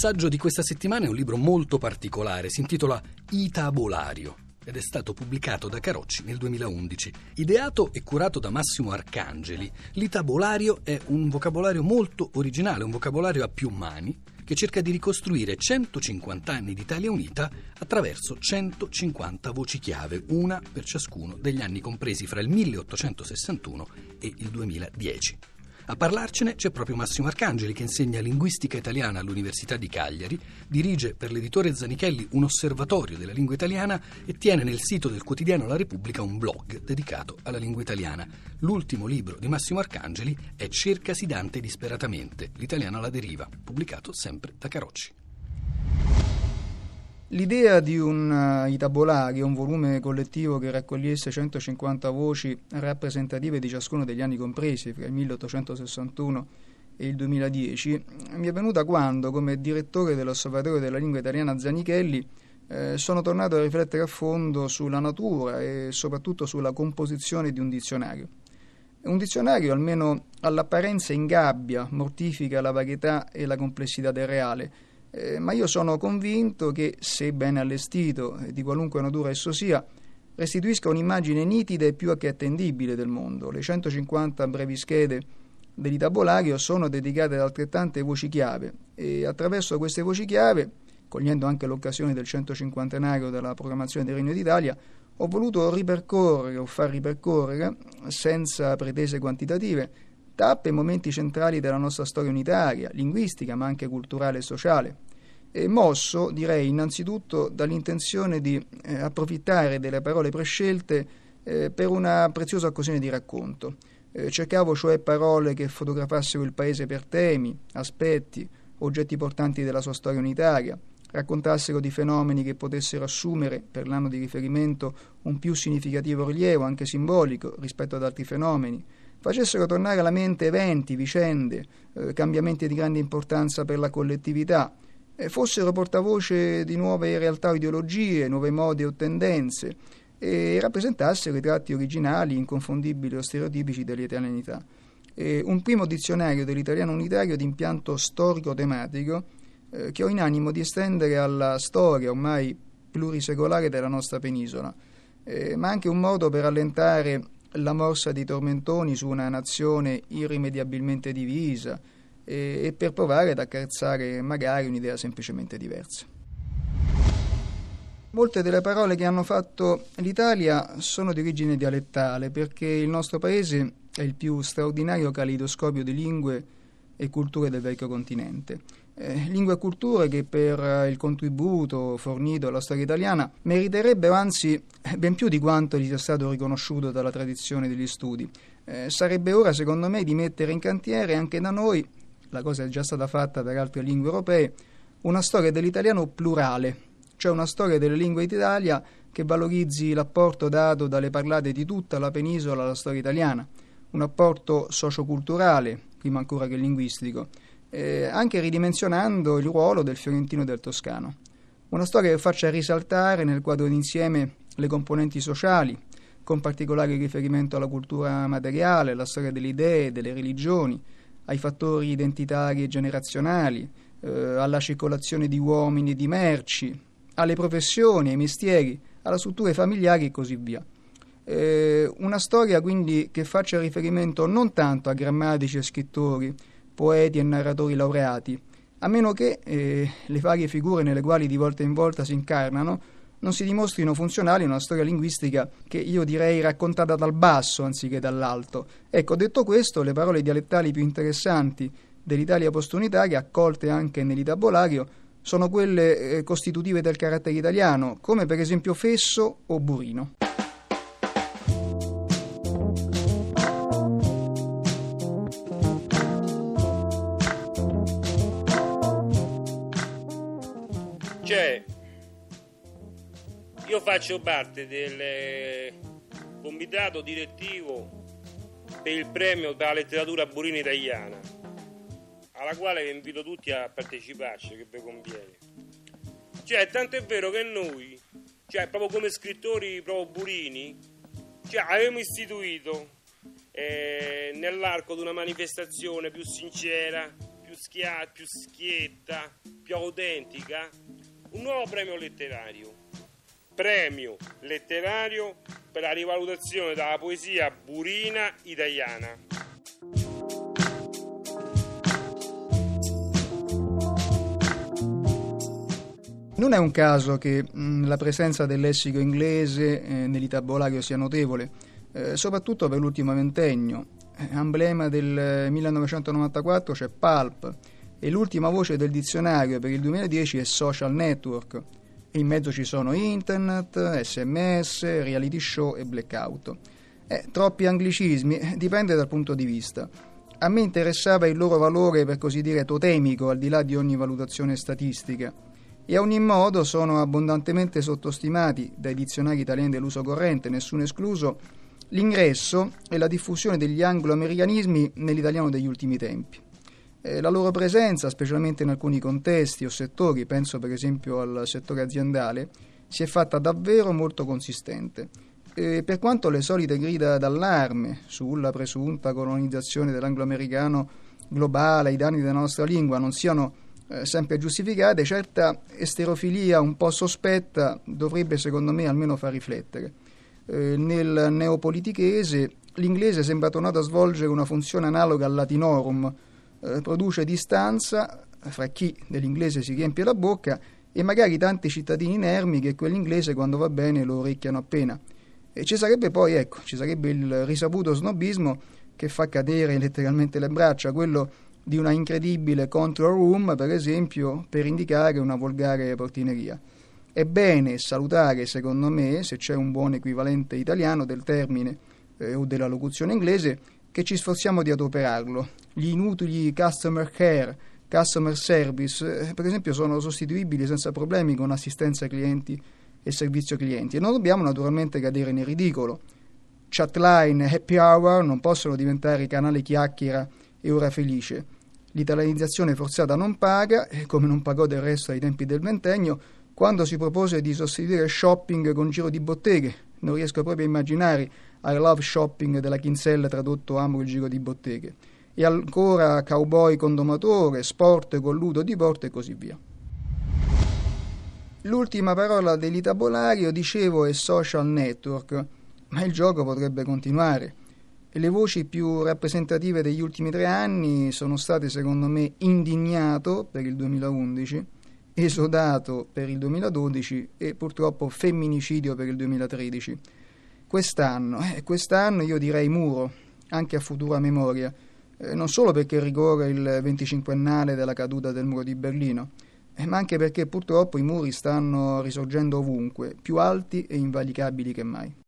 saggio di questa settimana è un libro molto particolare, si intitola Itabolario ed è stato pubblicato da Carocci nel 2011. Ideato e curato da Massimo Arcangeli, l'itabolario è un vocabolario molto originale, un vocabolario a più mani che cerca di ricostruire 150 anni d'Italia Unita attraverso 150 voci chiave, una per ciascuno degli anni compresi fra il 1861 e il 2010. A parlarcene c'è proprio Massimo Arcangeli che insegna linguistica italiana all'Università di Cagliari, dirige per l'editore Zanichelli un osservatorio della lingua italiana e tiene nel sito del quotidiano La Repubblica un blog dedicato alla lingua italiana. L'ultimo libro di Massimo Arcangeli è Cercasi Dante disperatamente, l'italiano alla deriva, pubblicato sempre da Carocci. L'idea di un uh, itabolario, un volume collettivo che raccogliesse 150 voci rappresentative di ciascuno degli anni compresi, fra il 1861 e il 2010, mi è venuta quando, come direttore dell'Osservatorio della Lingua Italiana Zanichelli, eh, sono tornato a riflettere a fondo sulla natura e soprattutto sulla composizione di un dizionario. Un dizionario, almeno all'apparenza, ingabbia, mortifica la varietà e la complessità del reale, eh, ma io sono convinto che, se ben allestito, eh, di qualunque natura esso sia, restituisca un'immagine nitida e più che attendibile del mondo. Le 150 brevi schede dell'itabolario sono dedicate ad altrettante voci chiave e attraverso queste voci chiave, cogliendo anche l'occasione del 150 della proclamazione del Regno d'Italia, ho voluto ripercorrere o far ripercorrere, senza pretese quantitative, tappe e momenti centrali della nostra storia unitaria, linguistica ma anche culturale e sociale. E mosso, direi, innanzitutto dall'intenzione di eh, approfittare delle parole prescelte eh, per una preziosa occasione di racconto. Eh, cercavo cioè parole che fotografassero il paese per temi, aspetti, oggetti portanti della sua storia unitaria, raccontassero di fenomeni che potessero assumere per l'anno di riferimento un più significativo rilievo, anche simbolico, rispetto ad altri fenomeni, facessero tornare alla mente eventi, vicende, eh, cambiamenti di grande importanza per la collettività, e fossero portavoce di nuove realtà o ideologie, nuovi modi o tendenze, e rappresentassero i tratti originali, inconfondibili o stereotipici dell'italianità. E un primo dizionario dell'italiano unitario di impianto storico-tematico eh, che ho in animo di estendere alla storia ormai plurisecolare della nostra penisola, eh, ma anche un modo per allentare la morsa di tormentoni su una nazione irrimediabilmente divisa e, e per provare ad accarezzare magari un'idea semplicemente diversa. Molte delle parole che hanno fatto l'Italia sono di origine dialettale perché il nostro paese è il più straordinario caleidoscopio di lingue e culture del vecchio continente eh, lingue e culture che per eh, il contributo fornito alla storia italiana meriterebbero anzi ben più di quanto gli sia stato riconosciuto dalla tradizione degli studi. Eh, sarebbe ora, secondo me, di mettere in cantiere anche da noi, la cosa è già stata fatta per altre lingue europee, una storia dell'italiano plurale, cioè una storia delle lingue d'Italia che valorizzi l'apporto dato dalle parlate di tutta la penisola alla storia italiana, un apporto socioculturale, prima ancora che linguistico, eh, anche ridimensionando il ruolo del fiorentino e del toscano. Una storia che faccia risaltare nel quadro d'insieme le componenti sociali, con particolare riferimento alla cultura materiale, alla storia delle idee, delle religioni, ai fattori identitari e generazionali, eh, alla circolazione di uomini e di merci, alle professioni, ai mestieri, alla strutture familiari e così via. Eh, una storia quindi che faccia riferimento non tanto a grammatici e scrittori, poeti e narratori laureati, a meno che eh, le varie figure nelle quali di volta in volta si incarnano non si dimostrino funzionali a una storia linguistica che io direi raccontata dal basso anziché dall'alto. Ecco, detto questo, le parole dialettali più interessanti dell'Italia postunitaria, accolte anche nell'itabolario, sono quelle eh, costitutive del carattere italiano, come per esempio fesso o burino. Cioè, io faccio parte del eh, comitato direttivo per il premio per la letteratura burina italiana, alla quale vi invito tutti a parteciparci, che vi conviene. Cioè, tanto è vero che noi, cioè, proprio come scrittori proprio burini, cioè, abbiamo istituito eh, nell'arco di una manifestazione più sincera, più, schia- più schietta, più autentica, un nuovo premio letterario. Premio letterario per la rivalutazione della poesia burina italiana. Non è un caso che mh, la presenza del lessico inglese eh, nell'itabolario sia notevole, eh, soprattutto per l'ultimo ventennio. Eh, emblema del 1994 c'è Pulp e l'ultima voce del dizionario per il 2010 è social network. E in mezzo ci sono internet, sms, reality show e blackout. Eh, troppi anglicismi, eh, dipende dal punto di vista. A me interessava il loro valore, per così dire, totemico, al di là di ogni valutazione statistica e a ogni modo sono abbondantemente sottostimati dai dizionari italiani dell'uso corrente, nessuno escluso, l'ingresso e la diffusione degli anglo-americanismi nell'italiano degli ultimi tempi. Eh, la loro presenza, specialmente in alcuni contesti o settori, penso per esempio al settore aziendale, si è fatta davvero molto consistente. E per quanto le solite grida d'allarme sulla presunta colonizzazione dell'anglo-americano globale ai danni della nostra lingua non siano eh, sempre giustificate, certa esterofilia un po' sospetta dovrebbe secondo me almeno far riflettere. Eh, nel neopolitichese l'inglese sembra tornato a svolgere una funzione analoga al latinorum, produce distanza fra chi dell'inglese si riempie la bocca e magari tanti cittadini inermi che quell'inglese quando va bene lo orecchiano appena. E ci sarebbe poi, ecco, ci sarebbe il risaputo snobismo che fa cadere letteralmente le braccia, quello di una incredibile control room, per esempio, per indicare una volgare portineria. È bene salutare, secondo me, se c'è un buon equivalente italiano del termine eh, o della locuzione inglese, che ci sforziamo di adoperarlo. Gli inutili customer care, customer service, eh, per esempio, sono sostituibili senza problemi con assistenza clienti e servizio clienti e non dobbiamo naturalmente cadere nel ridicolo. Chatline e happy hour non possono diventare canale chiacchiera e ora felice. L'italianizzazione forzata non paga, come non pagò del resto ai tempi del ventennio, quando si propose di sostituire shopping con giro di botteghe. Non riesco proprio a immaginare I love shopping della Kinsella tradotto amo il giro di botteghe. E ancora cowboy con domatore, sport con ludo di porte e così via. L'ultima parola dell'itabolario, dicevo, è social network, ma il gioco potrebbe continuare. Le voci più rappresentative degli ultimi tre anni sono state, secondo me, indignato per il 2011, esodato per il 2012 e purtroppo femminicidio per il 2013. Quest'anno, eh, quest'anno io direi muro, anche a futura memoria, eh, non solo perché ricorre il 25ennale della caduta del muro di Berlino, eh, ma anche perché purtroppo i muri stanno risorgendo ovunque, più alti e invalicabili che mai.